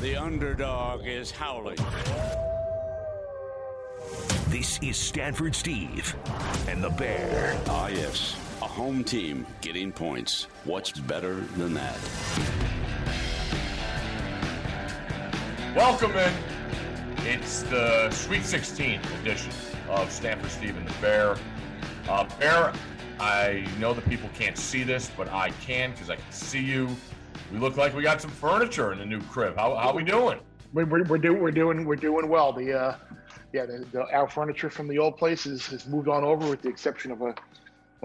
The underdog is howling. This is Stanford Steve and the Bear. Ah, yes. A home team getting points. What's better than that? Welcome in. It's the Sweet 16 edition of Stanford Steve and the Bear. Uh, Bear, I know that people can't see this, but I can because I can see you. We look like we got some furniture in the new crib. How how we doing? We're, we're, we're, we're doing we're doing well. The uh, yeah, the, the, our furniture from the old place has, has moved on over, with the exception of a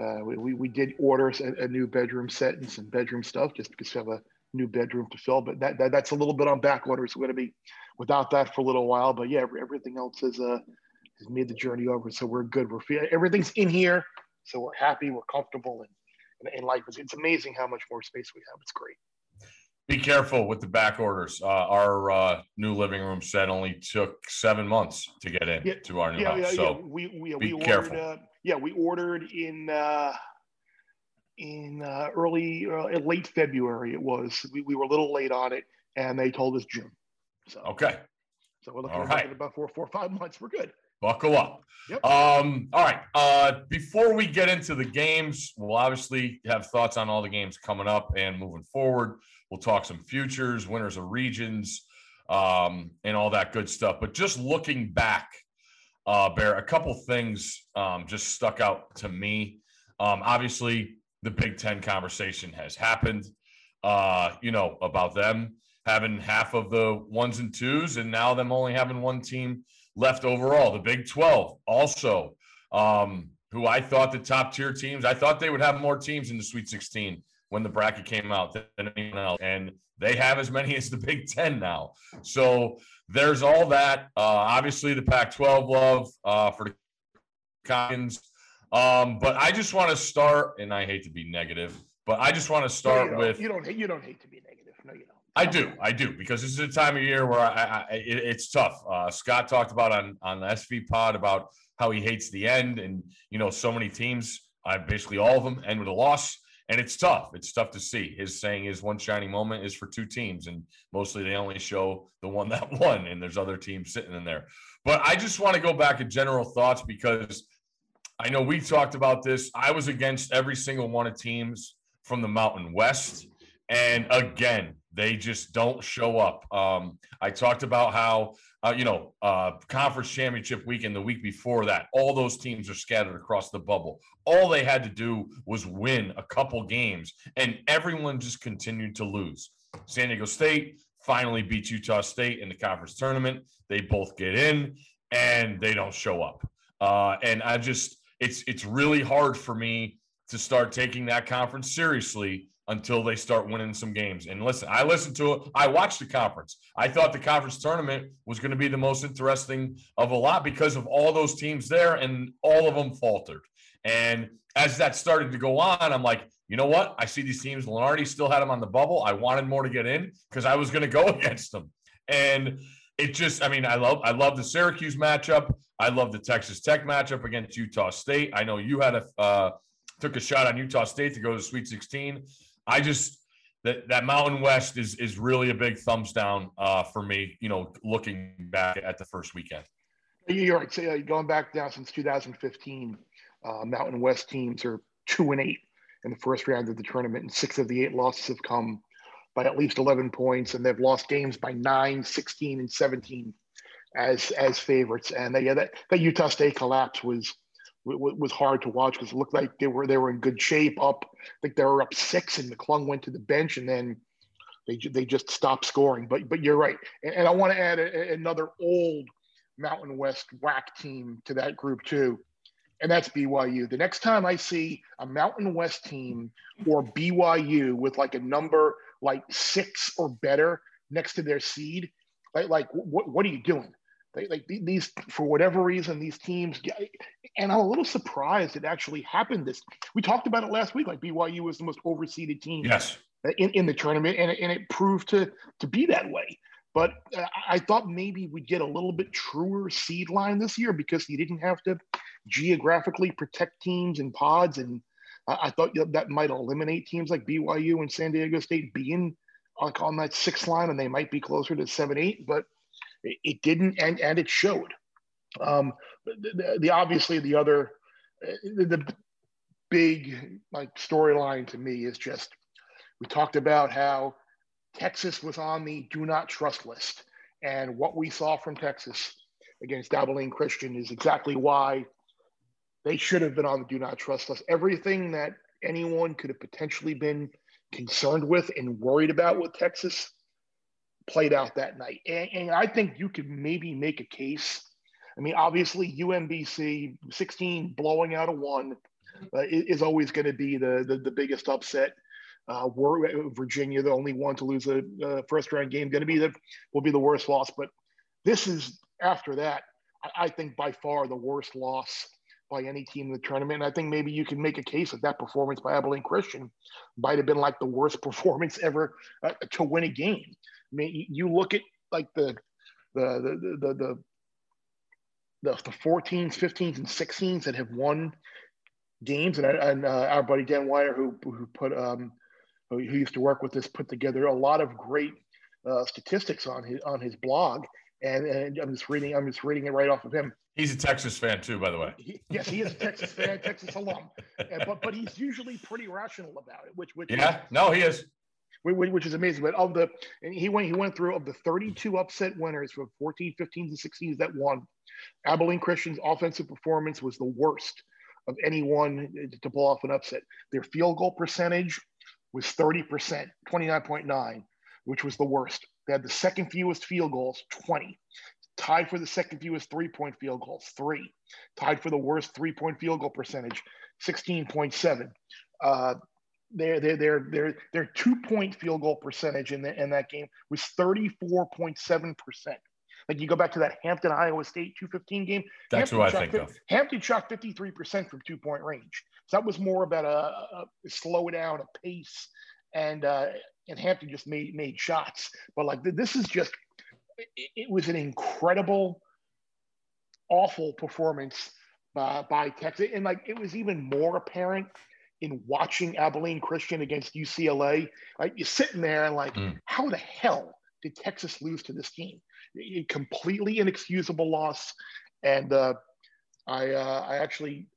uh, we, we, we did order a, a, new bedroom set and some bedroom stuff just because we have a new bedroom to fill. But that, that that's a little bit on back order, so we're going to be without that for a little while. But yeah, everything else has uh has made the journey over, so we're good. We're everything's in here, so we're happy, we're comfortable, and and, and life is. It's amazing how much more space we have. It's great. Be careful with the back orders. Uh, our uh, new living room set only took seven months to get in yeah, to our new yeah, house. Yeah, so yeah. we we, be we careful. Uh, yeah, we ordered in uh, in uh, early uh, late February. It was we, we were a little late on it, and they told us June. So okay, so we're looking All at right. about four four five months. We're good. buckle up. Yep. Um, all right. Uh, before we get into the games, we'll obviously have thoughts on all the games coming up and moving forward. We'll talk some futures, winners of regions, um, and all that good stuff. But just looking back, uh, Bear, a couple things um, just stuck out to me. Um, obviously, the Big Ten conversation has happened. Uh, you know about them having half of the ones and twos, and now them only having one team left overall. The Big 12 also, um, who I thought the top tier teams, I thought they would have more teams in the Sweet 16 when the bracket came out than anyone else. And they have as many as the Big 10 now. So there's all that. Uh, obviously, the Pac 12 love uh, for the Commons. Um, but I just want to start, and I hate to be negative, but I just want to No, start you with you don't hate you don't hate to be negative. No, you don't. I do, I do, because this is a time of year where I, I it, it's tough. Uh, Scott talked about on on the SV Pod about how he hates the end, and you know, so many teams, I basically all of them end with a loss, and it's tough. It's tough to see. His saying is one shining moment is for two teams, and mostly they only show the one that won, and there's other teams sitting in there. But I just want to go back to general thoughts because I know we talked about this. I was against every single one of teams from the Mountain West. And again, they just don't show up. Um, I talked about how, uh, you know, uh, conference championship week and the week before that, all those teams are scattered across the bubble. All they had to do was win a couple games, and everyone just continued to lose. San Diego State finally beats Utah State in the conference tournament. They both get in, and they don't show up. Uh, and I just, it's it's really hard for me to start taking that conference seriously until they start winning some games. And listen, I listened to it. I watched the conference. I thought the conference tournament was going to be the most interesting of a lot because of all those teams there, and all of them faltered. And as that started to go on, I'm like, you know what? I see these teams. Lunardi still had them on the bubble. I wanted more to get in because I was going to go against them. And it just, I mean, I love, I love the Syracuse matchup. I love the Texas Tech matchup against Utah State. I know you had a uh, took a shot on Utah State to go to Sweet 16. I just that that Mountain West is is really a big thumbs down uh, for me. You know, looking back at the first weekend. You're right. So, uh, going back now since 2015, uh, Mountain West teams are two and eight in the first round of the tournament, and six of the eight losses have come by at least 11 points, and they've lost games by 9, 16, and 17 as as favorites. And they, yeah, that, that Utah State collapse was was, was hard to watch because it looked like they were they were in good shape. Up, I think they were up six, and McClung went to the bench, and then they they just stopped scoring. But but you're right, and, and I want to add a, another old Mountain West whack team to that group too, and that's BYU. The next time I see a Mountain West team or BYU with like a number like six or better next to their seed, like like what what are you doing? They, like these for whatever reason these teams and i'm a little surprised it actually happened this we talked about it last week like byu was the most overseeded team Yes. in, in the tournament and, it- and it proved to to be that way but uh, i thought maybe we'd get a little bit truer seed line this year because you didn't have to geographically protect teams and pods and I I thought that might eliminate teams like BYU and San Diego State being like on that six line, and they might be closer to seven, eight, but it, didn't, and and it showed. Um, the, the, obviously the other the, the big like storyline to me is just we talked about how Texas was on the do not trust list, and what we saw from Texas against Abilene Christian is exactly why they should have been on the do not trust list. Everything that anyone could have potentially been concerned with and worried about with Texas played out that night. And, and, I think you could maybe make a case. I mean, obviously, UMBC 16 blowing out a one uh, is, always going to be the, the, the biggest upset. Uh, Virginia, the only one to lose a, a first round game, going to be the will be the worst loss. But this is after that, I, I think by far the worst loss by any team in the tournament. And I think maybe you can make a case that that performance by Abilene Christian might have been like the worst performance ever uh, to win a game. I mean, you look at like the the the the the the, the 14s, 15s, and 16s that have won games, and, and uh, our buddy Dan Wire, who who put um, who used to work with us, put together a lot of great uh, statistics on his on his blog, and, and I'm just reading I'm just reading it right off of him. He's a Texas fan too, by the way. He, yes, he is a Texas fan, Texas alum, but but he's usually pretty rational about it. Which which yeah, is, no, he is. Which is amazing. But of the and he went he went through of the 32 upset winners from 14, 15s, and 16s that won. Abilene Christian's offensive performance was the worst of anyone to pull off an upset. Their field goal percentage was 30%, 29.9, which was the worst. They had the second fewest field goals, 20. Tied for the second fewest three point field goals, three. Tied for the worst three point field goal percentage, 16.7. Uh, their, their, their, their, their two point field goal percentage in, the, in that game was 34.7%. Like you go back to that Hampton, Iowa State 215 game. That's Hampton what I think of. Hampton shot 53% from two point range. So that was more about a, a, a slow down, a pace, and uh, and Hampton just made made shots. But like this is just it, it was an incredible, awful performance by, by Texas, and like it was even more apparent in watching Abilene Christian against UCLA. Like you're sitting there and like, mm. how the hell did Texas lose to this team? A completely inexcusable loss, and uh, I uh, I actually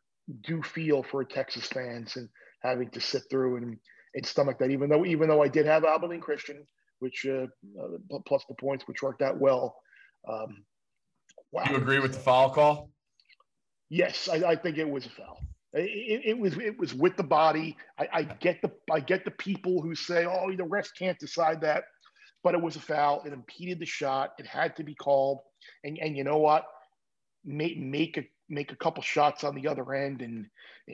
do feel for Texas fans and having to sit through and, and stomach that. Even though even though I did have Abilene Christian, which uh, uh, plus the points, which worked out well. Um, wow. You agree with the foul call? Yes, I, I think it was a foul. It, it, was it was with the body. I, I, get the I get the people who say, "Oh, the refs can't decide that," but it was a foul. It impeded the shot. It had to be called. And and you know what? Make make a make a couple shots on the other end and,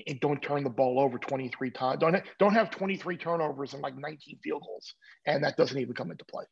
and don't turn the ball over 23 times. Don't don't have 23 turnovers and like 19 field goals, and that doesn't even come into play.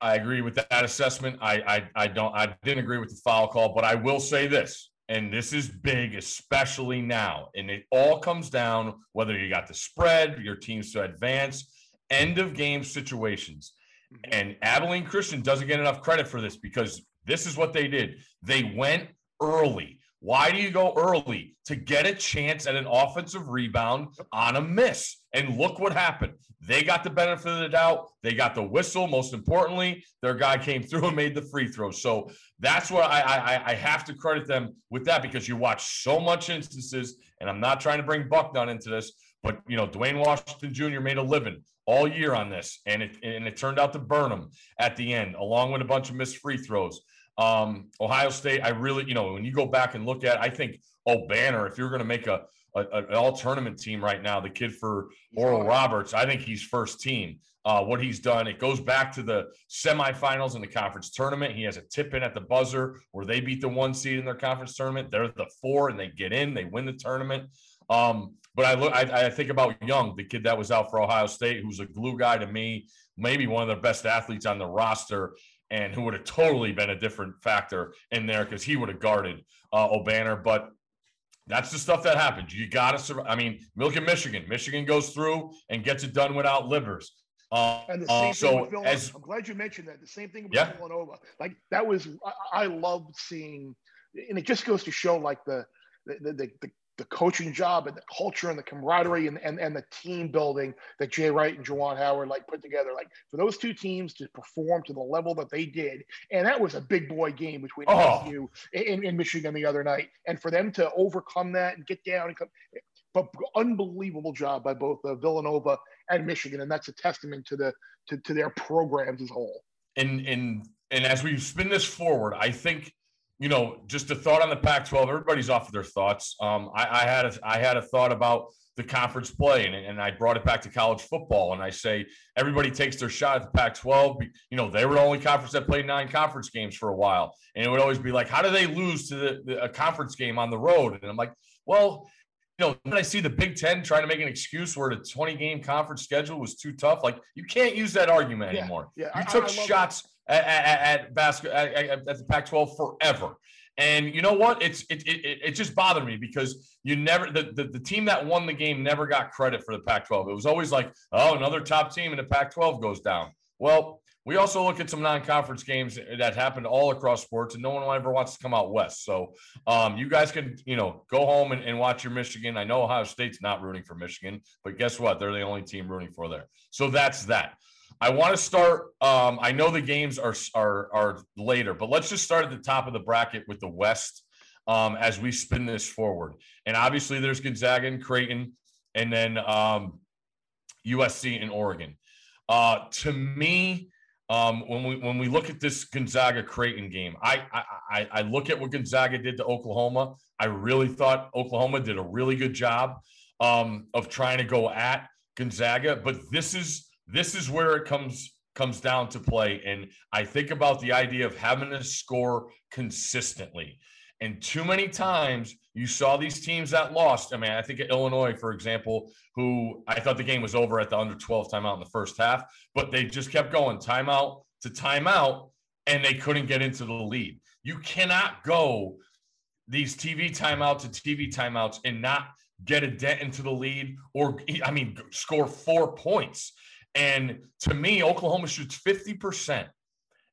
I agree with that assessment. I, I I don't I didn't agree with the foul call, but I will say this, and this is big, especially now, and it all comes down whether you got the spread, your teams to advance, end of game situations. Mm-hmm. And Abilene Christian doesn't get enough credit for this because this is what they did. They went early. Why do you go early? To get a chance at an offensive rebound on a miss. And look what happened. They got the benefit of the doubt. They got the whistle. Most importantly, their guy came through and made the free throw. So that's what I, I, I have to credit them with that because you watch so much instances, and I'm not trying to bring Bucknut into this, but you know, Duane Washington Jr. made a living all year on this, and it and it turned out to burn him at the end, along with a bunch of missed free throws. Um, Ohio State, I really, you know, when you go back and look at, I think oh, Banner, if you're going to make a, a, an all tournament team right now, the kid for Oral Roberts, I think he's first team. Uh, what he's done, it goes back to the semifinals in the conference tournament. He has a tip in at the buzzer where they beat the one seed in their conference tournament. They're the four and they get in, they win the tournament. Um, but I look, I, I, think about Young, the kid that was out for Ohio State, who's a glue guy to me, maybe one of the best athletes on the roster and who would have totally been a different factor in there because he would have guarded uh, Obanor. But that's the stuff that happens. You got to survive. I mean, look at Michigan. Michigan goes through and gets it done without Livers. Uh, and the same uh, so thing with Villanova. As, I'm glad you mentioned that. The same thing with yeah. Villanova. Like that was, I, I loved seeing, and it just goes to show like the, the, the, the the coaching job and the culture and the camaraderie and, and, and the team building that Jay Wright and Juwan Howard like put together. Like for those two teams to perform to the level that they did, and that was a big boy game between oh. you in, in Michigan the other night, and for them to overcome that and get down and come, but unbelievable job by both uh, Villanova and Michigan, and that's a testament to the to, to their programs as a whole. And and and as we spin this forward, I think you know, just a thought on the Pac-12. Everybody's off of their thoughts. Um, I, I, had a, I had a thought about the conference play, and, and I brought it back to college football. And I say everybody takes their shot at the Pac-12. You know, they were the only conference that played nine conference games for a while, and it would always be like, how do they lose to the, the a conference game on the road? And I'm like, well, you know, then I see the Big Ten trying to make an excuse where the 20 game conference schedule was too tough. Like, you can't use that argument yeah, anymore. Yeah, you I, took I shots. That at, at, at at, at, the Pac-12 forever. And you know what? It's it, it, it just bothered me because you never the, the, the team that won the game never got credit for the Pac-12. It was always like, oh, another top team in the Pac-12 goes down. Well, we also look at some non-conference games that happened all across sports, and no one ever wants to come out west. So um, you guys can, you know, go home and, and, watch your Michigan. I know Ohio State's not rooting for Michigan, but guess what? They're the only team rooting for there. So that's that. I want to start. Um, I know the games are, are are later, but let's just start at the top of the bracket with the West um, as we spin this forward. And obviously, there's Gonzaga and Creighton, and then um, USC and Oregon. Uh, to me, um, when we when we look at this Gonzaga Creighton game, I, I I look at what Gonzaga did to Oklahoma. I really thought Oklahoma did a really good job um, of trying to go at Gonzaga, but this is this is where it comes comes down to play. And I think about the idea of having to score consistently. And too many times you saw these teams that lost. I mean, I think of Illinois, for example, who I thought the game was over at the under 12 timeout in the first half, but they just kept going timeout to timeout and they couldn't get into the lead. You cannot go these TV timeout to TV timeouts and not get a dent into the lead or, I mean, score four points. And to me, Oklahoma shoots 50%,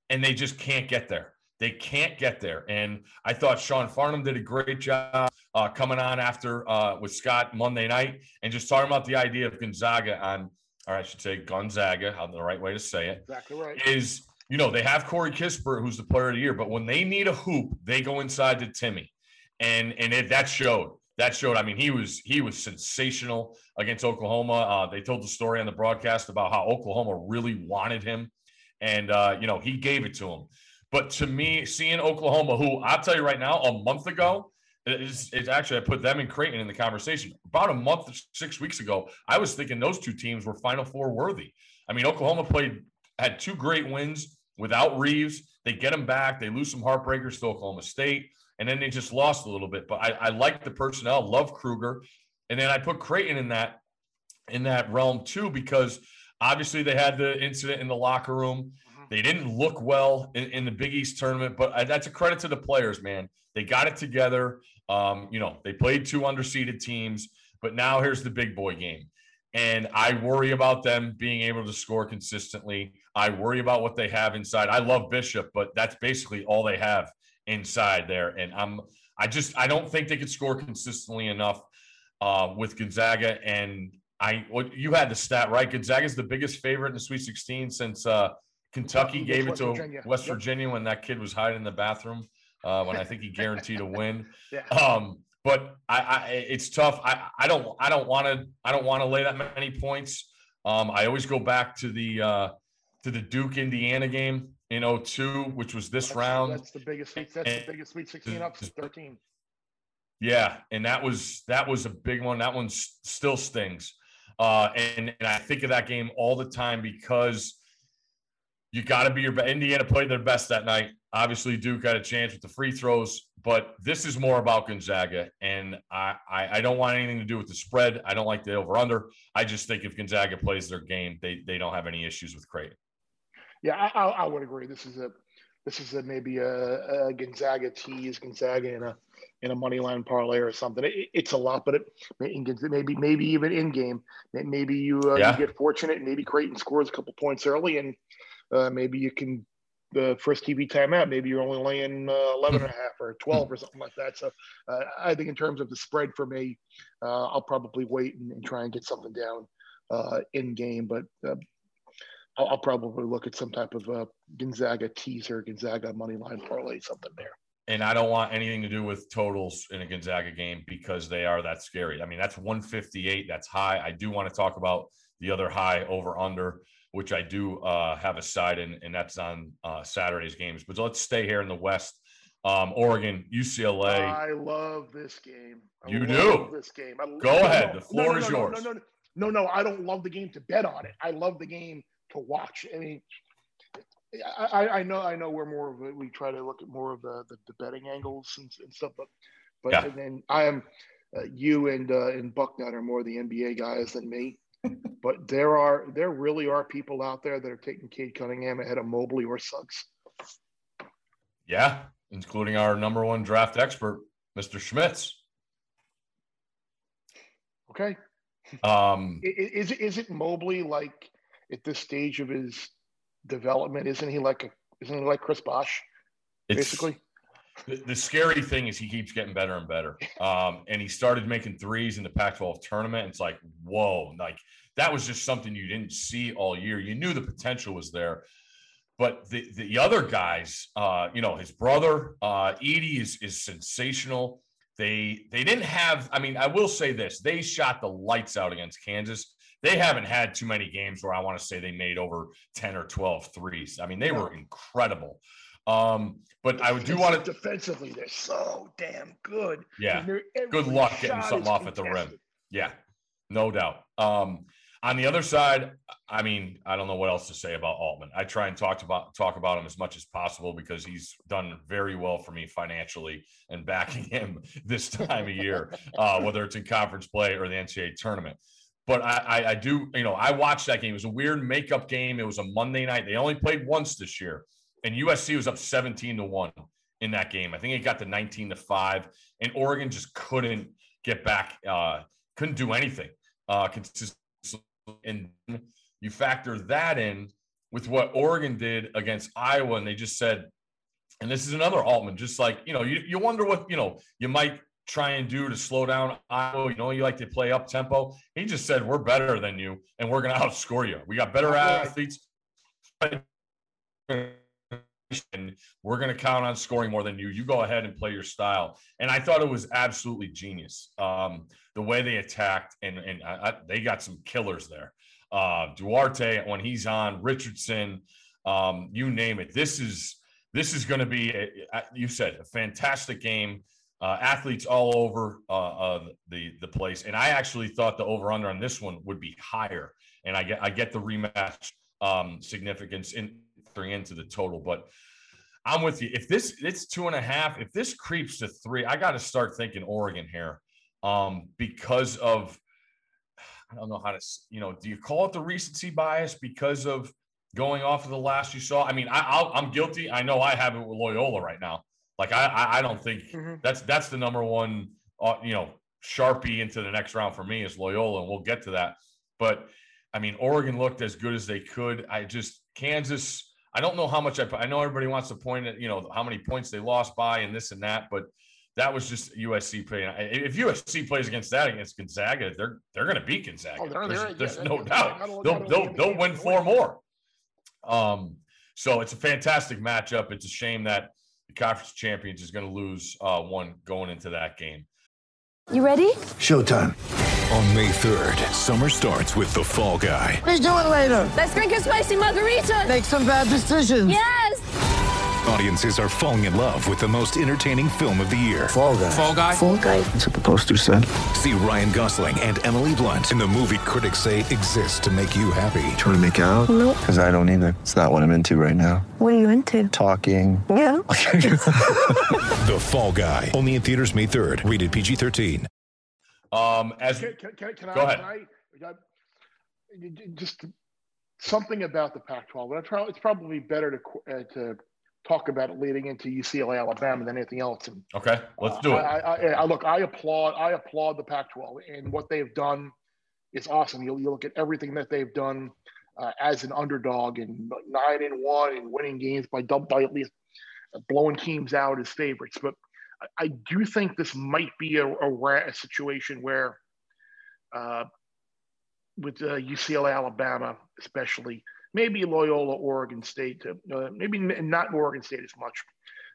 and they just can't get there. They can't get there. And I thought Sean Farnham did a great job uh, coming on after uh, with Scott Monday night and just talking about the idea of Gonzaga on, or I should say Gonzaga, how the right way to say it. Exactly right. Is, you know, they have Corey Kispert, who's the player of the year, but when they need a hoop, they go inside to Timmy. And, and it, that showed that showed. I mean, he was he was sensational against Oklahoma. Uh, they told the story on the broadcast about how Oklahoma really wanted him, and uh, you know he gave it to him. But to me, seeing Oklahoma, who I'll tell you right now, a month ago, it's, it's actually I put them and Creighton in the conversation. About a month, six weeks ago, I was thinking those two teams were Final Four worthy. I mean, Oklahoma played had two great wins without Reeves. They get him back. They lose some heartbreakers to Oklahoma State and then they just lost a little bit. But I, I like the personnel, love Kruger, and then I put Creighton in that in that realm too because obviously they had the incident in the locker room. Mm-hmm. They didn't look well in, in the Big East tournament, but I, that's a credit to the players, man. They got it together. Um, you know, they played two underseeded teams, but now here's the big boy game. And I worry about them being able to score consistently. I worry about what they have inside. I love Bishop, but that's basically all they have inside there. And I'm I just I don't think they could score consistently enough uh, with Gonzaga. And I what you had the stat right. Gonzaga is the biggest favorite in the Sweet 16 since uh, Kentucky gave it to Virginia. West yep. Virginia when that kid was hiding in the bathroom uh, when I think he guaranteed a win. yeah. Um, but I, I, it's tough. I, I don't I don't want to I don't want to lay that many points. Um, I always go back to the uh, to the Duke Indiana game in 02, which was this that's, round. That's the biggest. That's and, the biggest Sweet 16 up since 13. Yeah, and that was that was a big one. That one still stings, uh, and and I think of that game all the time because you got to be your. best. Indiana played their best that night. Obviously, Duke got a chance with the free throws, but this is more about Gonzaga, and I, I, I don't want anything to do with the spread. I don't like the over under. I just think if Gonzaga plays their game, they they don't have any issues with Creighton. Yeah, I, I, would agree. This is a this is a, maybe a, a, Gonzaga tease, Gonzaga in a in a money line parlay or something. It, it's a lot, but it maybe maybe even in game, maybe you, uh, yeah. you get fortunate. Maybe Creighton scores a couple points early, and uh, maybe you can the first TV timeout, maybe you're only laying uh, 11 and a half or 12 or something like that. So uh, I think in terms of the spread for me, uh, I'll probably wait and, and, try and get something down uh, in game. But uh, I'll, I'll, probably look at some type of uh, Gonzaga teaser, Gonzaga money line parlay, something there. And I don't want anything to do with totals in a Gonzaga game because they are that scary. I mean, that's 158. That's high. I do want to talk about the other high over under which I do uh, have a side in, and that's on uh, Saturday's games. But let's stay here in the West. Um, Oregon, UCLA. I love this game. I you do this game. I, Go ahead. No, the floor no, is yours. No No, no, no, no, I don't love the game to bet on it. I love the game to watch. I mean, I, I know, I know, we're more of a, we try to look at more of the the, the betting angles and, and, stuff, but but yeah. and then I am uh, you and uh, and Bucknut are more the NBA guys than me but there are there really are people out there that are taking Cade Cunningham ahead of Mobley or Suggs. Yeah, including our number one draft expert, Mr. Schmitz. Okay. Um, is, is is it Mobley like at this stage of his development? Isn't he like a isn't he like Chris Bosh? Basically. The, the, scary thing is he keeps getting better and better. Um, and he started making threes in the Pac-12 tournament. It's like, whoa, like that was just something you didn't see all year. You knew the potential was there. But the, the other guys, uh, you know, his brother, uh, Edey is, is sensational. They they didn't have, I mean, I will say this. They shot the lights out against Kansas. They haven't had too many games where I want to say they made over 10 or 12 threes. I mean, they were incredible. Um, but I do want to defensively, they're so damn good. Yeah. Good luck getting something off at the rim. Yeah, no doubt. Um, on the other side, I mean, I don't know what else to say about Altman. I try and talk about talk about him as much as possible because he's done very well for me financially and backing him this time of year, uh, whether it's in conference play or the NCAA tournament. But I, I, I do, you know, I watched that game. It was a weird makeup game. It was a Monday night. They only played once this year and USC was up 17 to 1 in that game. I think it got to 19 to 5, and Oregon just couldn't get back, uh, couldn't do anything uh, consistently. And you factor that in with what Oregon did against Iowa, and they just said, and this is another Altman, just like, you know, you, you wonder what, you know, you might try and do to slow down Iowa. You know, you like to play up tempo. He just said, we're better than you, and we're going to outscore you. We got better athletes and we're going to count on scoring more than you. You go ahead and play your style. And I thought it was absolutely genius. Um, the way they attacked, and and I, I, they got some killers there. Uh, Duarte when he's on, Richardson, um, you name it. This is this is going to be, a, you said, a fantastic game. Uh, athletes all over uh, uh, the the place, and I actually thought the over under on this one would be higher. And I get I get the rematch um, significance in into the total. But I'm with you. If this it's two and a half, if this creeps to three, I got to start thinking Oregon here, um, because of I don't know how to you know. Do you call it the recency bias because of going off of the last you saw? I mean, I, I, am guilty. I know I have it with Loyola right now. Like I I, don't think mm-hmm. that's that's the number one uh, you know sharpie into the next round for me is Loyola, and we'll get to that. But I mean, Oregon looked as good as they could. I just Kansas I don't know how much I, I know everybody wants to point at, you know, how many points they lost by and this and that, but that was just USC playing. If USC plays against that against Gonzaga, they're they're going to beat Gonzaga. Oh, they're, there's, there's yeah, no doubt. They'll they'll, they'll win four more. Um, so it's a fantastic matchup. It's a shame that the conference champions is going to lose uh, one going into that game. You ready? Showtime. On May 3rd, summer starts with The Fall Guy. Let's do it later. Let's drink a spicy margarita. Make some bad decisions. Yes. Audiences are falling in love with the most entertaining film of the year. Fall Guy. Fall Guy. Fall Guy. That's what the poster said. See Ryan Gosling and Emily Blunt in the movie critics say exists to make you happy. Trying to make it out? Nope. Because I don't either. It's not what I'm into right now. What are you into? Talking. Yeah. the Fall Guy. Only in theaters May 3rd. Rated PG-13. Um, as can, can, can, can go I, ahead. I, I, just something about the Pac-12. But it's probably better to uh, to talk about it leading into UCLA Alabama than anything else. And, okay, let's do uh, it. I, I, I, look, I applaud I applaud the Pac-12 and what they've done is awesome. You you look at everything that they've done uh, as an underdog and nine and one and winning games by double by at least blowing teams out as favorites. But I, I do think this might be a, a, a situation where, uh, with uh, UCLA, Alabama, especially, maybe Loyola, Oregon State, uh, maybe not Oregon State as much,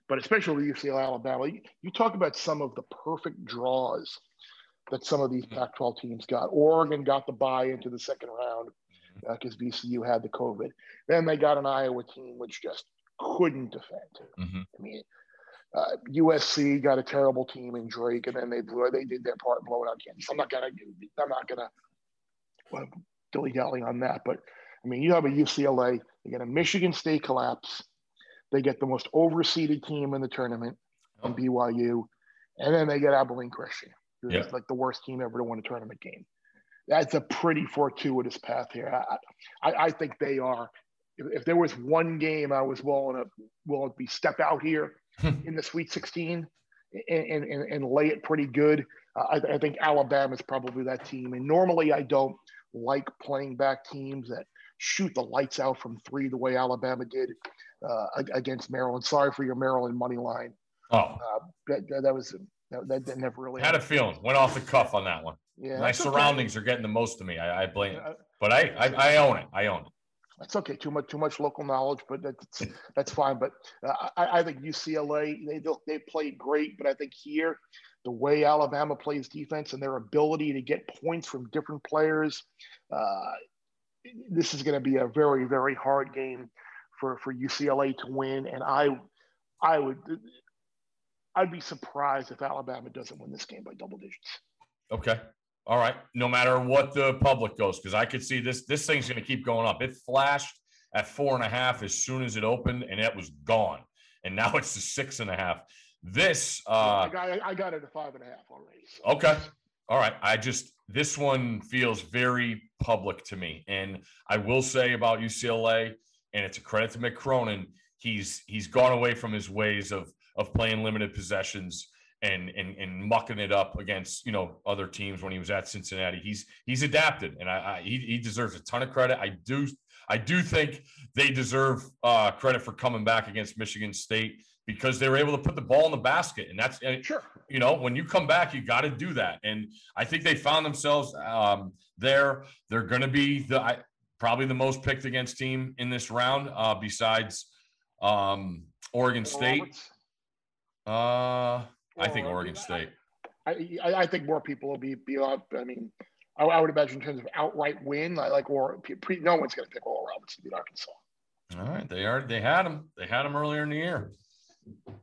but especially UCLA, Alabama. You, you talk about some of the perfect draws that some of these mm-hmm. Pac-12 teams got. Oregon got the buy into the second round because mm-hmm. uh, VCU had the COVID. Then they got an Iowa team which just couldn't defend. Mm-hmm. I mean, uh, USC got a terrible team in Drake, and then they blew. They did their part blowing out Kansas. I'm not gonna. I'm not gonna well, dilly dally on that. But I mean, you have a UCLA. They get a Michigan State collapse. They get the most overseeded team in the tournament, oh. BYU, and then they get Abilene Christian, who's yeah. like the worst team ever to win a tournament game. That's a pretty fortuitous path here. I, I, I think they are. If, if, there was one game I was willing to will be step out here in the Sweet 16 and, and, and lay it pretty good, uh, I, I think Alabama is probably that team. And normally I don't like playing back teams that shoot the lights out from three the way Alabama did uh, against Maryland. Sorry for your Maryland money line. Oh, uh, that, that, was that, that, never really had a feeling. Went off the cuff on that one. Yeah, my surroundings okay. are getting the most of me. I, I blame, yeah, but I, I, I own it. I own it. That's okay. Too much too much local knowledge, but that's that's fine. But uh, I, I think UCLA they they played great, but I think here the way Alabama plays defense and their ability to get points from different players, uh, this is going to be a very very hard game for for UCLA to win. And I I would I'd be surprised if Alabama doesn't win this game by double digits. Okay. All right. No matter what the public goes, because I could see this this thing's going to keep going up. It flashed at four and a half as soon as it opened, and it was gone. And now it's to six and a half. This uh, I got I got it to five and a half already. So. Okay. All right. I just this one feels very public to me. And I will say about UCLA, and it's a credit to Mick Cronin, he's he's gone away from his ways of of playing limited possessions and and and mucking it up against you know other teams when he was at Cincinnati. He's he's adapted, and I, I he, he deserves a ton of credit. I do I do think they deserve uh, credit for coming back against Michigan State because they were able to put the ball in the basket, and that's sure. You know, when you come back, you got to do that, and I think they found themselves um, there. They're going to be the I, probably the most picked against team in this round, uh, besides um, Oregon State. Uh, I think Oregon State. I, I, I think more people will be be on. I mean, I, I, would imagine in terms of outright win, like or pre, no one's going to pick Oral Roberts to beat Arkansas. All right, they are. They had them. They had them earlier in the year.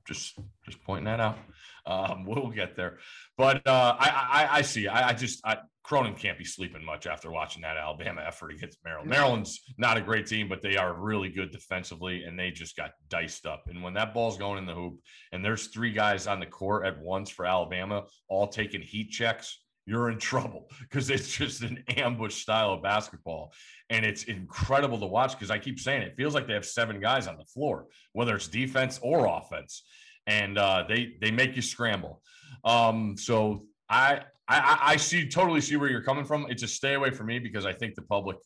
Just just pointing that out. Um, we'll get there, but uh, I, I, I see. I, I just I, Cronin can't be sleeping much after watching that Alabama effort against Maryland. Maryland's not a great team, but they are really good defensively, and they just got diced up. And when that ball's going in the hoop, and there's three guys on the court at once for Alabama, all taking heat checks, you're in trouble because it's just an ambush style of basketball. And it's incredible to watch because I keep saying it, feels like they have seven guys on the floor, whether it's defense or offense. And uh, they they make you scramble. Um, so I, I I see totally see where you're coming from. It's a stay away for me because I think the public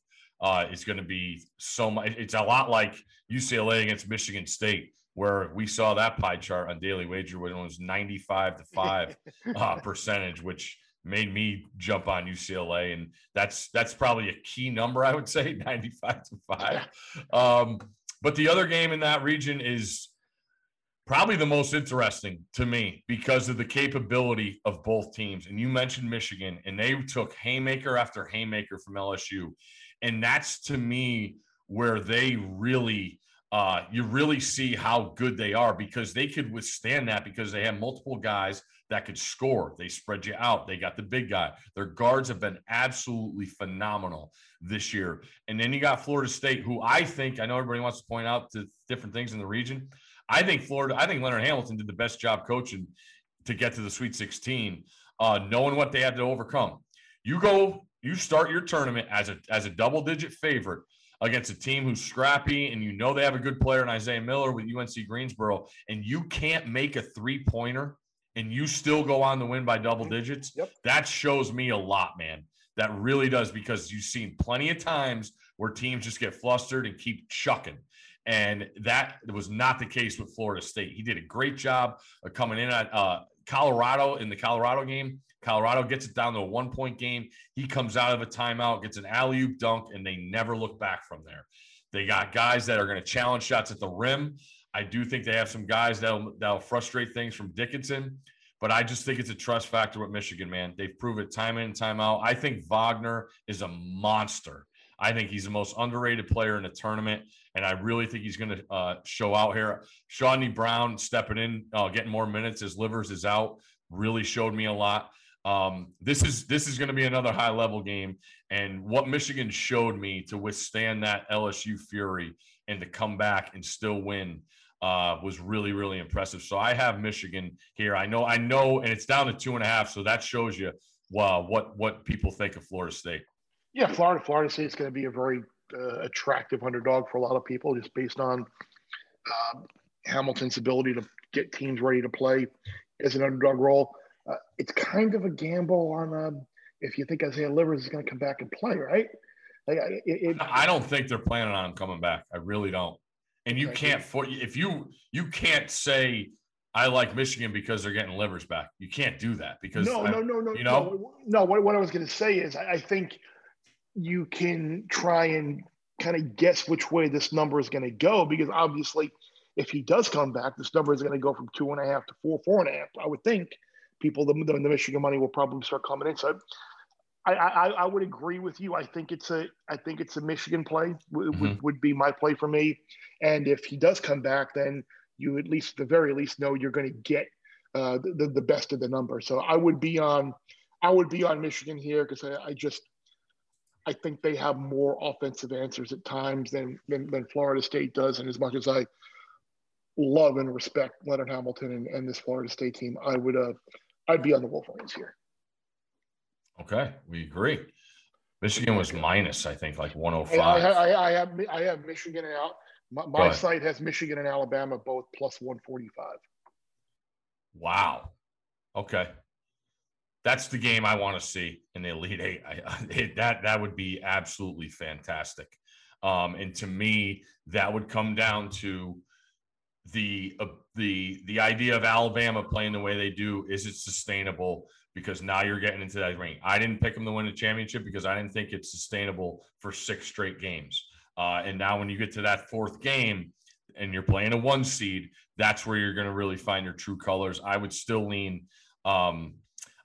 uh, is going to be so much. It's a lot like UCLA against Michigan State, where we saw that pie chart on Daily Wager when it was 95 to five uh, percentage, which made me jump on UCLA, and that's that's probably a key number. I would say 95 to five. Um, but the other game in that region is probably the most interesting to me because of the capability of both teams. And you mentioned Michigan, and they took haymaker after haymaker from LSU. And that's to me where they really, uh, you really see how good they are because they could withstand that because they have multiple guys that could score. They spread you out. They got the big guy. Their guards have been absolutely phenomenal this year. And then you got Florida State, who I think, I know everybody wants to point out to different things in the region. I think Florida, I think Leonard Hamilton did the best job coaching to get to the Sweet 16, uh, knowing what they had to overcome. You go, you start your tournament as a as a double digit favorite against a team who's scrappy and you know they have a good player in Isaiah Miller with UNC Greensboro, and you can't make a three pointer and you still go on to win by double digits. Yep. That shows me a lot, man. That really does because you've seen plenty of times where teams just get flustered and keep chucking. And that was not the case with Florida State. He did a great job of coming in at uh, Colorado in the Colorado game. Colorado gets it down to a one point game. He comes out of a timeout, gets an alley oop dunk, and they never look back from there. They got guys that are going to challenge shots at the rim. I do think they have some guys that'll, that'll frustrate things from Dickinson, but I just think it's a trust factor with Michigan, man. They've proved it time in and time out. I think Wagner is a monster. I think he's the most underrated player in the tournament, and I really think he's going to uh, show out here. Chaundee Brown stepping in, uh, getting more minutes as Livers is out, really showed me a lot. Um, this is this is going to be another high level game, and what Michigan showed me to withstand that LSU fury and to come back and still win uh, was really really impressive. So I have Michigan here. I know I know, and it's down to two and a half. So that shows you uh, what what people think of Florida State. Yeah, Florida. Florida State is going to be a very uh, attractive underdog for a lot of people, just based on uh, Hamilton's ability to get teams ready to play as an underdog role. Uh, it's kind of a gamble on um, if you think Isaiah Livers is going to come back and play, right? Like, it, it, I don't think they're planning on coming back. I really don't. And you can't for if you you can't say I like Michigan because they're getting Livers back. You can't do that because no, I, no, no, no, you know no. no what, what I was going to say is I, I think you can try and kind of guess which way this number is going to go because obviously if he does come back, this number is going to go from two and a half to four, four and a half. I would think people, the, the, the Michigan money will probably start coming in. So I, I, I, would agree with you. I think it's a, I think it's a Michigan play w- mm-hmm. would, would be my play for me. And if he does come back, then you at least, at the very least, know you're going to get uh, the, the best of the number. So I would be on, I would be on Michigan here because I, I just, I think they have more offensive answers at times than, than, than Florida State does. And as much as I love and respect Leonard Hamilton and, and this Florida State team, I would uh, I'd be on the Wolverines here. Okay, we agree. Michigan was minus, I think, like 105. I, I, I have I have Michigan and out. My, my site has Michigan and Alabama both plus 145. Wow. Okay that's the game I want to see in the Elite Eight. I, I, that that would be absolutely fantastic. Um, and to me, that would come down to the uh, the the idea of Alabama playing the way they do. Is it sustainable? Because now you're getting into that ring. I didn't pick them to win the championship because I didn't think it's sustainable for six straight games. Uh, and now when you get to that fourth game and you're playing a one seed, that's where you're going to really find your true colors. I would still lean um,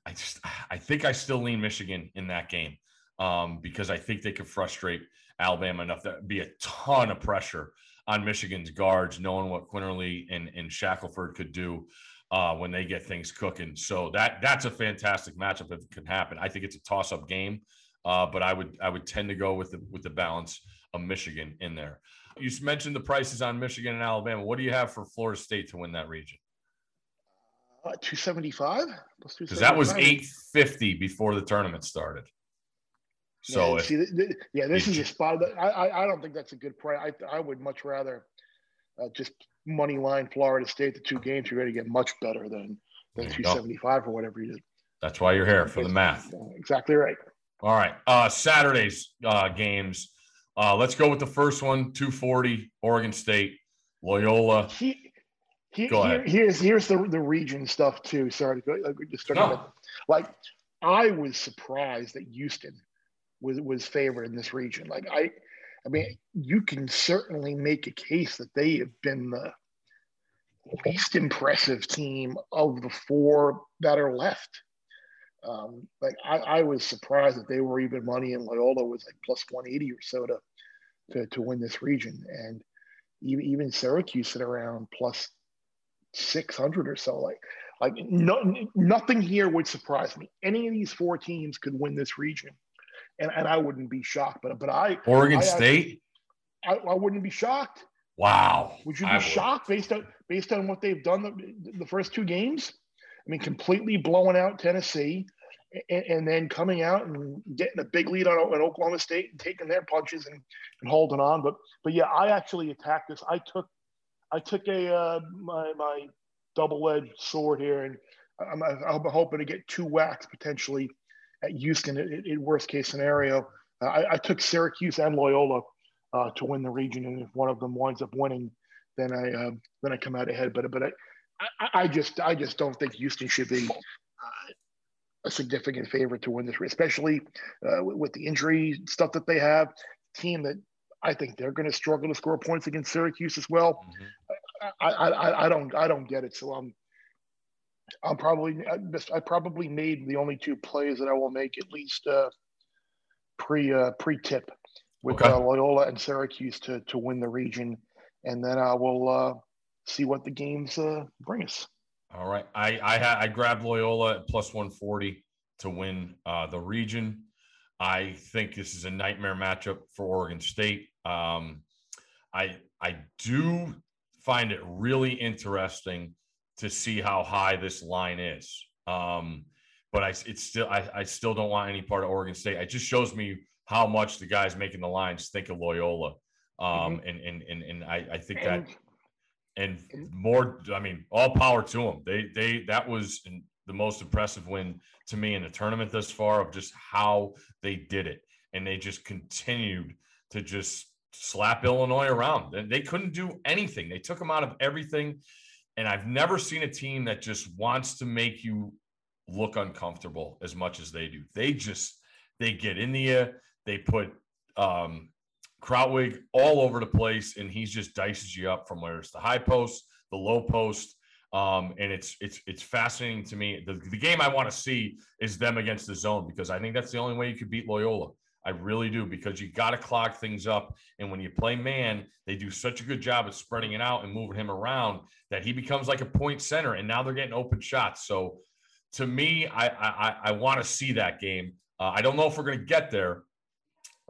I just I think I still lean Michigan in that game um, because I think they could frustrate Alabama enough that be a ton of pressure on Michigan's guards, knowing what Quinerly and, and Shackelford could do uh, when they get things cooking. So that that's a fantastic matchup if it can happen. I think it's a toss up game, uh, but I would I would tend to go with the with the balance of Michigan in there. You mentioned the prices on Michigan and Alabama. What do you have for Florida State to win that region? uh, 275 because that was 850 before the tournament started so yeah, if, see, yeah this is a spot that I, I, don't think that's a good price i, I would much rather uh, just money line florida state the two games you're going to get much better than than 275 or whatever you did that's why you're here for the math. Exactly right. All right uh saturday's uh games. Uh let's go with the first one 240 oregon state loyola. He, he, here, here's here's the the region stuff too. Sorry to go just start. No. Like I was surprised that Houston was was favored in this region. Like I, I mean, you can certainly make a case that they have been the least impressive team of the four that are left. Um, like I, I was surprised that they were even money and Loyola was like plus 180 or so to, to, to win this region. And even, even Syracuse at around plus 600 or so. Like, like no, nothing here would surprise me. Any of these four teams could win this region, and, and I wouldn't be shocked. But but I Oregon I, State, I, I, wouldn't be shocked. Wow, would you be shocked based on based on what they've done the, the first two games? I mean, completely blowing out Tennessee, and, and, then coming out and getting a big lead on, on Oklahoma State and taking their punches and, and holding on. But but yeah, I actually attacked this. I took I took a uh, my my double edged sword here, and I'm, I'm hoping to get two whacks potentially at Houston in, worst case scenario. I, I took Syracuse and Loyola uh, to win the region, and if one of them winds up winning, then I uh, then I come out ahead. But but I, I, I just I just don't think Houston should be uh, a significant favorite to win this, especially uh, with the injury stuff that they have. Team that I think they're going to struggle to score points against Syracuse as well. Mhm. I, I, I don't I don't get it. So I'm I'm probably I probably made the only two plays that I will make at least uh, pre uh, pre tip with Okay. uh, Loyola and Syracuse to to win the region, and then I will uh, see what the games uh, bring us. All right. I I had I grabbed Loyola at plus 140 to win uh, the region. I think this is a nightmare matchup for Oregon State. Um, I I do find it really interesting to see how high this line is. Um, but I it's still I, I still don't want any part of Oregon State. It just shows me how much the guys making the lines think of Loyola. Um, and, and and and I, I think that And and more i mean all power to them they they that was the most impressive win to me in the tournament thus far of just how they did it and they just continued to just slap illinois around they couldn't do anything they took them out of everything and i've never seen a team that just wants to make you look uncomfortable as much as they do they just they get in the air they put um Krutwig all over the place, and he's just dices you up from where it's the high post, the low post, um, and it's it's it's fascinating to me. The, the game I want to see is them against the zone because I think that's the only way you could beat Loyola. I really do because you got to clog things up, and when you play man, they do such a good job at spreading it out and moving him around that he becomes like a point center, and now they're getting open shots. So, to me, I I, I want to see that game. Uh, I don't know if we're going to get there,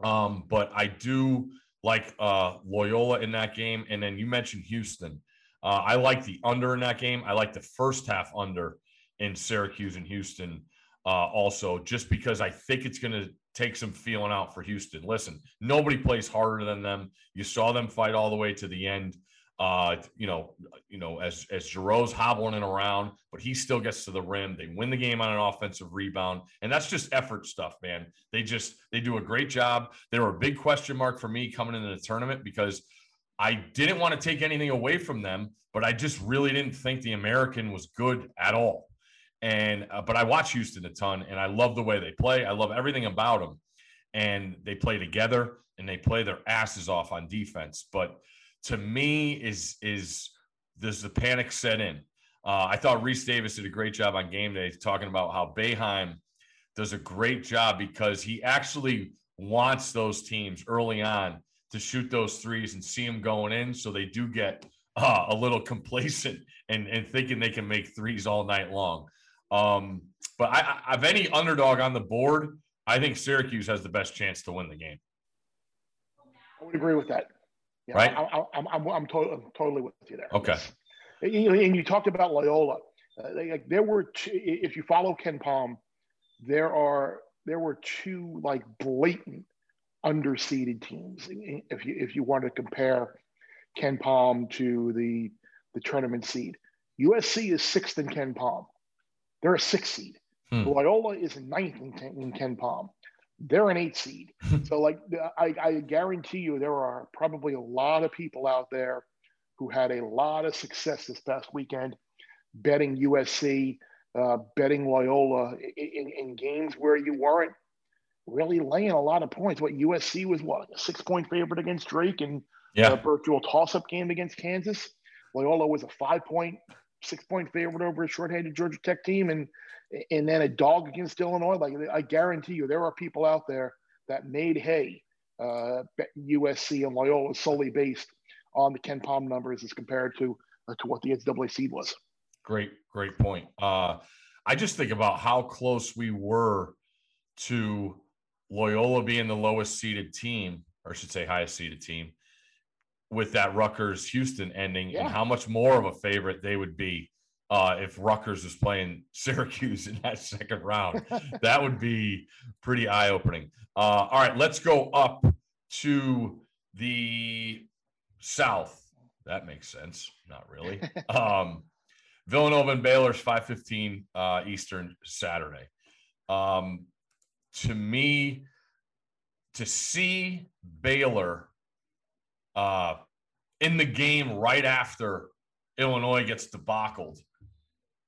um, but I do like uh, Loyola in that game. And then you mentioned Houston. Uh, I like the under in that game. I like the first half under in Syracuse and Houston uh, also, just because I think it's going to take some feeling out for Houston. Listen, nobody plays harder than them. You saw them fight all the way to the end. Uh, you know, you know, as as Jarreau's hobbling it around, but he still gets to the rim. They win the game on an offensive rebound, and that's just effort stuff, man. They just they do a great job. They were a big question mark for me coming into the tournament because I didn't want to take anything away from them, but I just really didn't think the American was good at all. And uh, but I watch Houston a ton, and I love the way they play. I love everything about them, and they play together and they play their asses off on defense. But to me, is is does the panic set in? Uh, I thought Rece Davis did a great job on game day talking about how Boeheim does a great job because he actually wants those teams early on to shoot those threes and see them going in, so they do get uh, a little complacent and, and thinking they can make threes all night long. Um, but I, I, of any underdog on the board, I think Syracuse has the best chance to win the game. I would agree with that. Yeah, Right. I, I, I'm, I'm, I'm, to- I'm totally with you there. Okay. And you, and you talked about Loyola. Uh, they, like, there were, two, if you follow KenPom, there are there were two like blatant underseeded teams. If you if you want to compare KenPom to the the tournament seed, USC is sixth in KenPom. They're a six seed. Hmm. Loyola is ninth in, Ken- in KenPom. They're an eight seed. so like I, I guarantee you there are probably a lot of people out there who had a lot of success this past weekend betting USC, uh, betting Loyola in, in, in games where you weren't really laying a lot of points. What USC was what a six point favorite against Drake and Yeah. a virtual toss up game against Kansas. Loyola was a five point, six point favorite over a shorthanded Georgia Tech team, and and then a dog against Illinois. Like I guarantee you, there are people out there that made hay uh, USC and Loyola solely based on the KenPom numbers as compared to uh, to what the NCAA was. Great, great point. Uh, I just think about how close we were to Loyola being the lowest seeded team, or I should say highest seeded team, with that Rutgers Houston ending, Yeah. and how much more of a favorite they would be uh, if Rutgers was playing Syracuse in that second round. that would be pretty eye opening. Uh, all right, let's go up to the South. That makes sense. Not really. Um, Villanova and Baylor's 515 uh, Eastern Saturday. Um, to me, to see Baylor uh, in the game right after Illinois gets debacled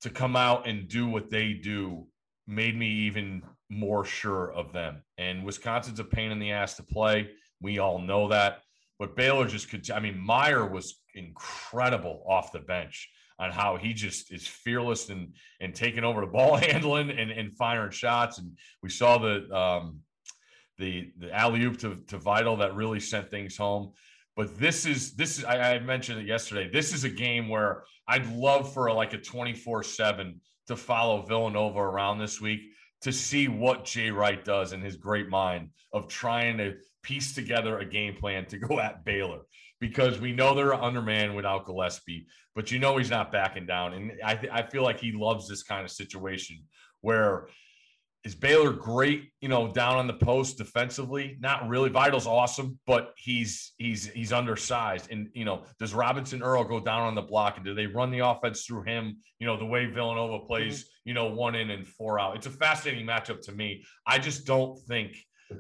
to come out and do what they do made me even more sure of them. And Wisconsin's a pain in the ass to play. We all know that. But Baylor just could. I mean, Mayer was incredible off the bench on how he just is fearless and and taking over the ball handling and, and firing shots. And we saw the um, the the alley oop to, to Vital that really sent things home. But this is this is I, I mentioned it yesterday. This is a game where I'd love for like a 24-7 to follow Villanova around this week to see what Jay Wright does in his great mind of trying to piece together a game plan to go at Baylor because we know they're undermanned without Gillespie, but you know he's not backing down. And I, th- I feel like he loves this kind of situation where is Baylor great, you know, down on the post defensively? Not really. Vital's awesome, but he's he's he's undersized. And you know, does Robinson Earl go down on the block and do they run the offense through him? You know, the way Villanova plays, mm-hmm. you know, one in and four out. It's a fascinating matchup to me. I just don't think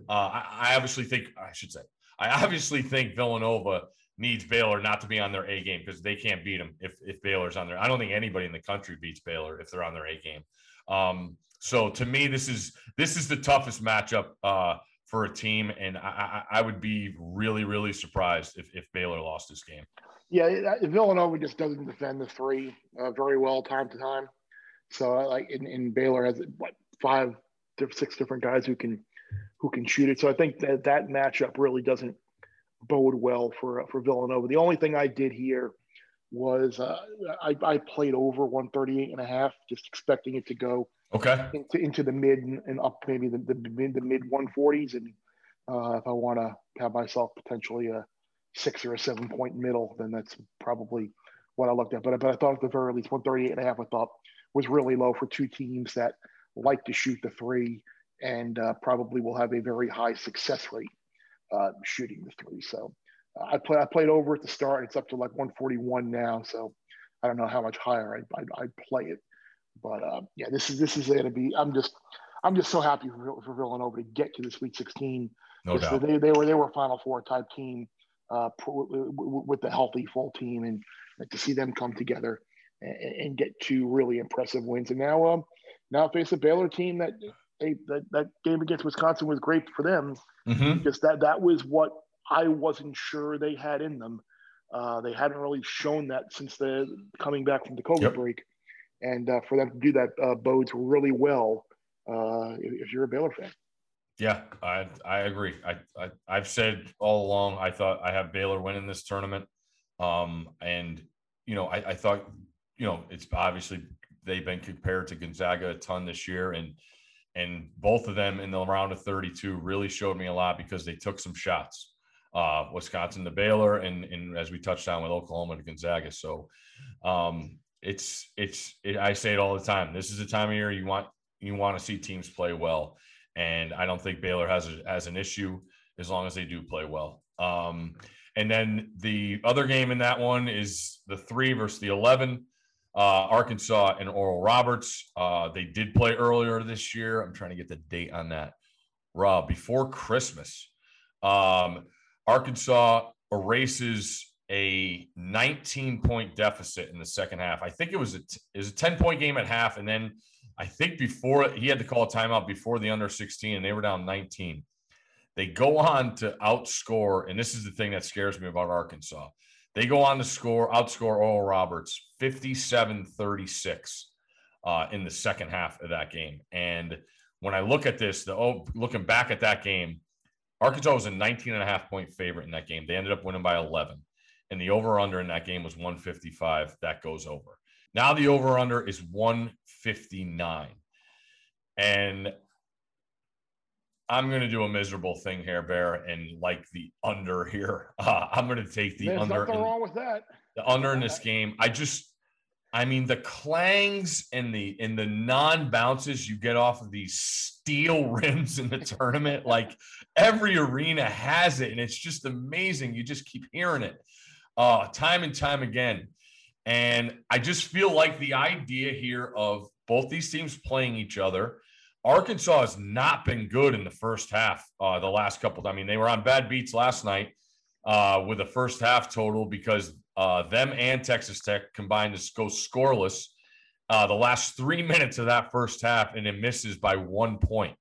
uh, I, I obviously think I should say I obviously think Villanova needs Baylor not to be on their A game because they can't beat them if if Baylor's on there. I don't think anybody in the country beats Baylor if they're on their A game. Um, so to me, this is this is the toughest matchup uh, for a team, and I, I, I, would be really really surprised if, if Baylor lost this game. Yeah, Villanova just doesn't defend the three uh, very well time to time. So uh, like in, in Baylor has what five, six different guys who can who can shoot it. So I think that that matchup really doesn't bode well for for Villanova. The only thing I did here was uh, I, I played over 138 and a half, just expecting it to go Okay. Into, into the mid and up maybe the, the mid the mid 140s, and uh, if I want to have myself potentially a six or a seven point middle, then that's probably what I looked at. But but I thought at the very least 138 and a half I thought was really low for two teams that like to shoot the three and uh, probably will have a very high success rate uh, shooting the three. So I play I played over at the start. It's up to like 141 now. So I don't know how much higher I I, I play it. But uh, yeah, this is this is going to be. I'm just I'm just so happy for, for Villanova to get to the Sweet 16. No doubt. They, they were they were Final Four type team uh, with the healthy full team, and to see them come together and, and, get two really impressive wins. And now um, now face a Baylor team that they, that that game against Wisconsin was great for them mm-hmm. because that that was what I wasn't sure they had in them. Uh, they hadn't really shown that since the coming back from the COVID yep. break and uh, for them to do that uh, bodes really well uh, if, if, you're a Baylor fan. Yeah, I I agree. I, I I've said all along I thought I have Baylor winning this tournament, um, and you know I, I thought you know it's obviously they've been compared to Gonzaga a ton this year, and and both of them in the round of 32 really showed me a lot because they took some shots. Uh, Wisconsin to Baylor, and, and as we touched on with Oklahoma to Gonzaga. So, um, it's it's it, I say it all the time. This is the time of year you want you want to see teams play well, and I don't think Baylor has a, has an issue as long as they do play well. Um, and then the other game in that one is the three versus the eleven. Uh, Arkansas and Oral Roberts. Uh, they did play earlier this year. I'm trying to get the date on that. Rob, before Christmas, um, Arkansas erases a 19 point deficit in the second half. I think it was a t- it was a 10 point game at half, and then I think before he had to call a timeout before the under 16, and they were down 19. They go on to outscore, and this is the thing that scares me about Arkansas. They go on to score, outscore Oral Roberts 57 36 uh, in the second half of that game. And when I look at this, the oh, looking back at that game, Arkansas was a 19 and a half point favorite in that game. They ended up winning by 11 and the over under in that game was 155. That goes over. Now the over under is 159. And I'm going to do a miserable thing here, Bear, and like the under here. Uh, I'm going to take the There's under. Nothing in, wrong with that. The under in this game. I just, I mean, the clangs and the and the non bounces you get off of these steel rims in the tournament, like every arena has it, and it's just amazing. You just keep hearing it uh, time and time again. And I just feel like the idea here of both these teams playing each other, Arkansas has not been good in the first half. Uh, the last couple. I mean, they were on bad beats last night uh, with a first half total because uh, them and Texas Tech combined to go scoreless uh, the last three minutes of that first half, and it misses by one point.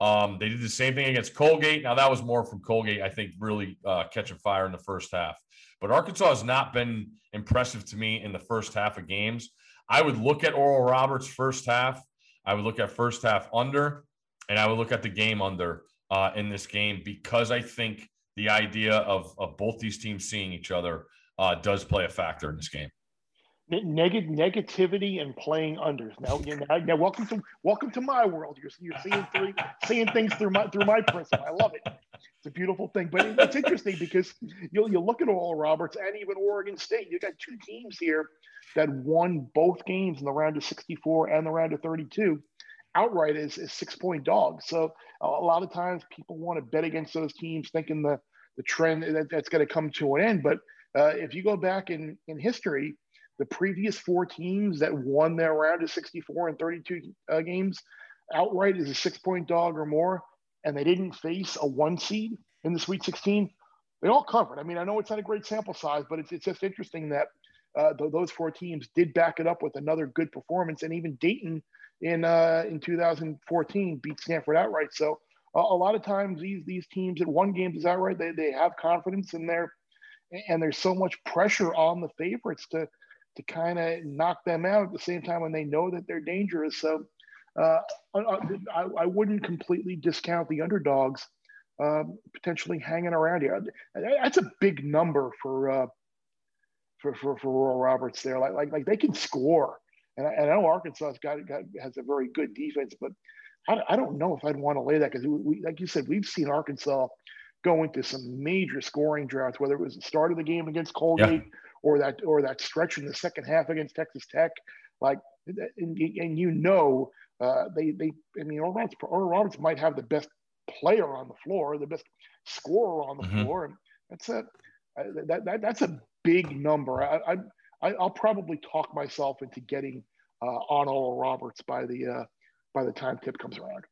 Um, they did the same thing against Colgate. Now that was more from Colgate, I think, really uh, catching fire in the first half. But Arkansas has not been impressive to me in the first half of games. I would look at Oral Roberts' first half. I would look at first half under, and I would look at the game under uh, in this game because I think the idea of, of both these teams seeing each other uh, does play a factor in this game. Neg- negativity and playing unders. Now, you know, now, welcome to welcome to my world. You're, you're seeing through seeing things through my through my prism. I love it. It's a beautiful thing. But it's interesting because you you look at Oral Roberts and even Oregon State. You got two teams here that won both games in the round of 64 and the round of 32 outright as, as six point dogs. So a lot of times people want to bet against those teams, thinking the the trend that, that's going to come to an end. But uh, if you go back in in history, the previous four teams that won their round of 64 and 32 uh, games outright is a six point dog or more, and they didn't face a one seed in the Sweet 16. They all covered. I mean, I know it's not a great sample size, but it's, it's just interesting that uh, th- those four teams did back it up with another good performance, and even Dayton in uh, in 2014 beat Stanford outright. So uh, a lot of times these these teams that won games is outright, they they have confidence in their and there's so much pressure on the favorites to to kind of knock them out at the same time when they know that they're dangerous. So uh, I, I, wouldn't completely discount the underdogs um, potentially hanging around here. That's a big number for uh, for, for for Oral Roberts there. Like like like they can score, and I, and I know Arkansas's got, got has a very good defense, but I, I don't know if I'd want to lay that because like you said, we've seen Arkansas go into some major scoring droughts, whether it was the start of the game against Colgate. Yeah or that or that stretch in the second half against Texas Tech, like and, and you know uh, they they I mean Oral Roberts, Oral Roberts might have the best player on the floor, the best scorer on the mm-hmm. floor, and that's a that, that that's a big number. I, I I'll probably talk myself into getting uh, on Oral Roberts by the uh, by the time tip comes around.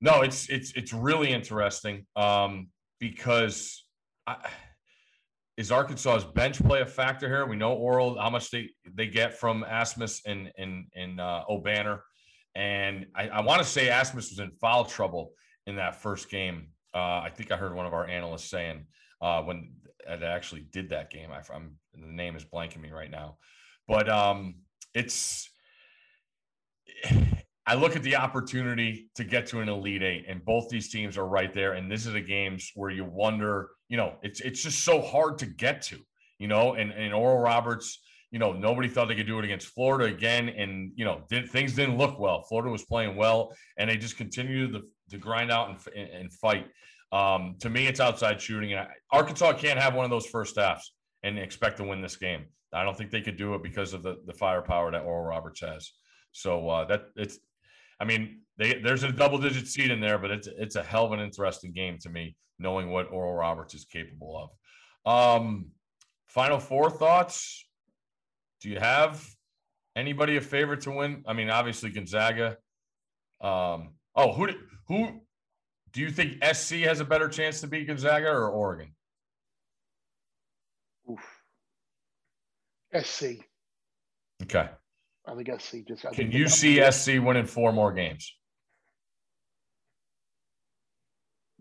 No, it's it's it's really interesting um, because I, is Arkansas's bench play a factor here? We know Oral how much they they get from Abmas and and and uh, Obanor, and I, I want to say Abmas was in foul trouble in that first game. Uh, I think I heard one of our analysts saying uh, when it actually did that game. I, am the name is blanking me right now, but um, it's. I look at the opportunity to get to an elite eight, and both these teams are right there. And this is the games where you wonder, you know, it's it's just so hard to get to, you know. And and Oral Roberts, you know, nobody thought they could do it against Florida again, and you know, did, things didn't look well. Florida was playing well, and they just continued to, to grind out and, and fight. Um, to me, it's outside shooting, and Arkansas can't have one of those first halves and expect to win this game. I don't think they could do it because of the the firepower that Oral Roberts has. So uh, that it's I mean, they, there's a double digit seed in there, but it's it's a hell of an interesting game to me, knowing what Oral Roberts is capable of. Um, final four thoughts. Do you have anybody a favorite to win? I mean, obviously Gonzaga. Um, oh, who who do you think SC has a better chance to beat Gonzaga or Oregon? Oof. SC. Okay. I think SC just. I Can you see SC winning four more games?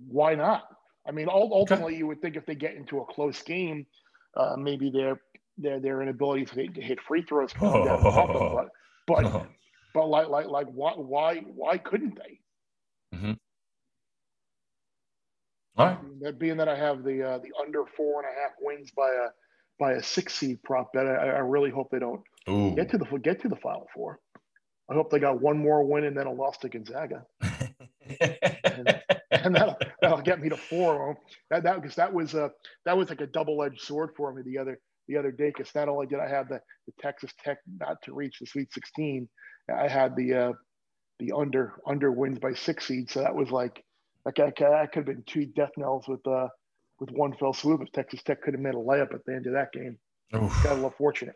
Why not? I mean, ultimately, okay. you would think if they get into a close game, uh, maybe their their their inability to hit free throws comes oh. down but but oh. but like like like why why why couldn't they? Mm-hmm. All right. That being that I have the uh, the under four and a half wins by a by a six seed prop bet, I, I really hope they don't Ooh. Get to the get to the Final Four. I hope they got one more win and then a loss to Gonzaga, and, and, that'll that'll get me to four. That that because that was a that was like a double edged sword for me the other the other day. Because not only did I have the, the Texas Tech not to reach the Sweet 16, I had the uh, the under under wins by six seeds. So that was like like I, I could have been two death knells with uh with one fell swoop if Texas Tech could have made a layup at the end of that game. Oof. Got a little fortunate.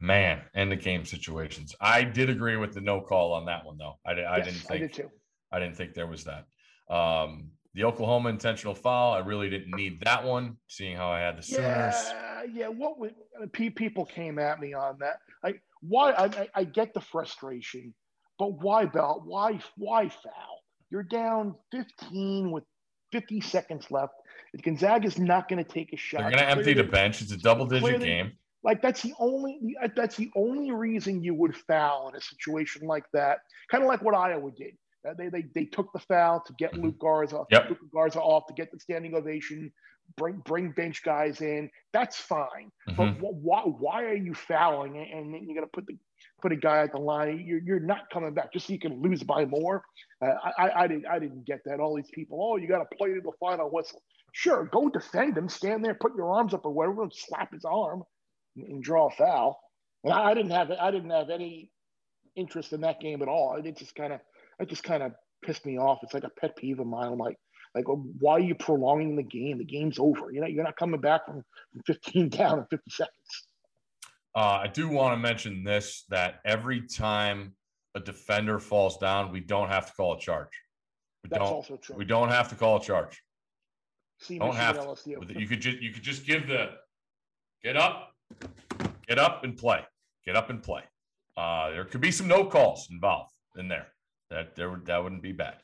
Man, end the game situations. I did agree with the no call on that one, though. I, I yes, didn't think. I did too. I didn't think there was that. Um, the Oklahoma intentional foul, I really didn't need that one, seeing how I had the Sooners. Yeah, yeah. What would people came at me on that? Like, why? I, I, I get the frustration, but why belt? Why why foul? You're down 15 with 50 seconds left. If is not going to take a shot, They're going to empty the bench. It's a double-digit game. Like that's the only that's the only reason you would foul in a situation like that. Kind of like what Iowa did. Uh, they, they they took the foul to get Mhm. Luka Garza, Yep. Luka Garza off to get the standing ovation. Bring bring bench guys in. That's fine. Mhm. But wh- why why are you fouling and then you're gonna put the put a guy at the line? You're, you're not coming back just so you can lose by more. Uh, I, I I didn't I didn't get that. All these people, oh, you got to play to the final whistle. Sure, go defend him. Stand there, put your arms up or whatever, and slap his arm and, and draw a foul. And I, I didn't have I didn't have any interest in that game at all. It just kind of it just kind of pissed me off. It's like a pet peeve of mine. I'm like, like why are you prolonging the game? The game's over. You know, you're not coming back from, from 15 down in 50 seconds. Uh, I do want to mention this that every time a defender falls down, we don't have to call a charge. We That's don't. also true. We don't have to call a charge. See Don't have to. LSU. With You could just you could just give the get up, get up and play, get up and play. Uh, there could be some no calls involved in there. That there that wouldn't be bad.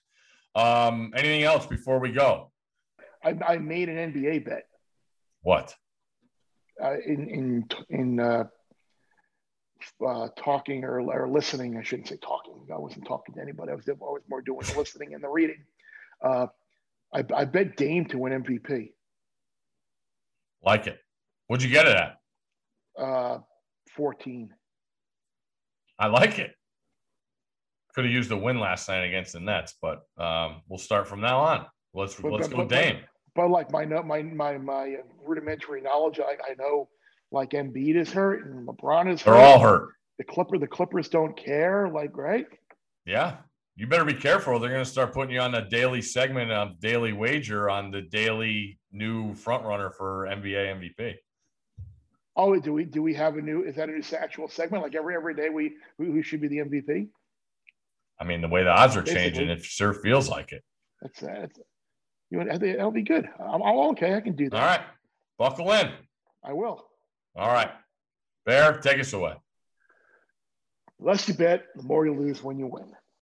Um, anything else before we go? I, I made an NBA bet What? uh, in in in uh, uh, talking or, or listening. I shouldn't say talking. I wasn't talking to anybody. I was I was more doing the listening and the reading. I, I bet Dame to win MVP. Like it? What'd you get it at? Uh, 14. I like it. Could have used a win last night against the Nets, but um, we'll start from now on. Let's But- let's but- go but- Dame. But like my my my my rudimentary knowledge, I, I know like Embiid is hurt and LeBron is They're hurt. all hurt. The Clipper the Clippers don't care. Like right? Yeah. You better be careful. They're going to start putting you on a daily segment of Daily Wager on the daily new front runner for NBA MVP. Oh, do we do we have a new? Is that a new actual segment? Like every every day we who should be the MVP? I mean, the way the odds are Basically. changing, it sure feels like it. That's that's. You Know, that'll be good. I'm, I'm okay. I can do that. All right. Buckle in. I will. All right. Bear, take us away. The less you bet, the more you lose when you win.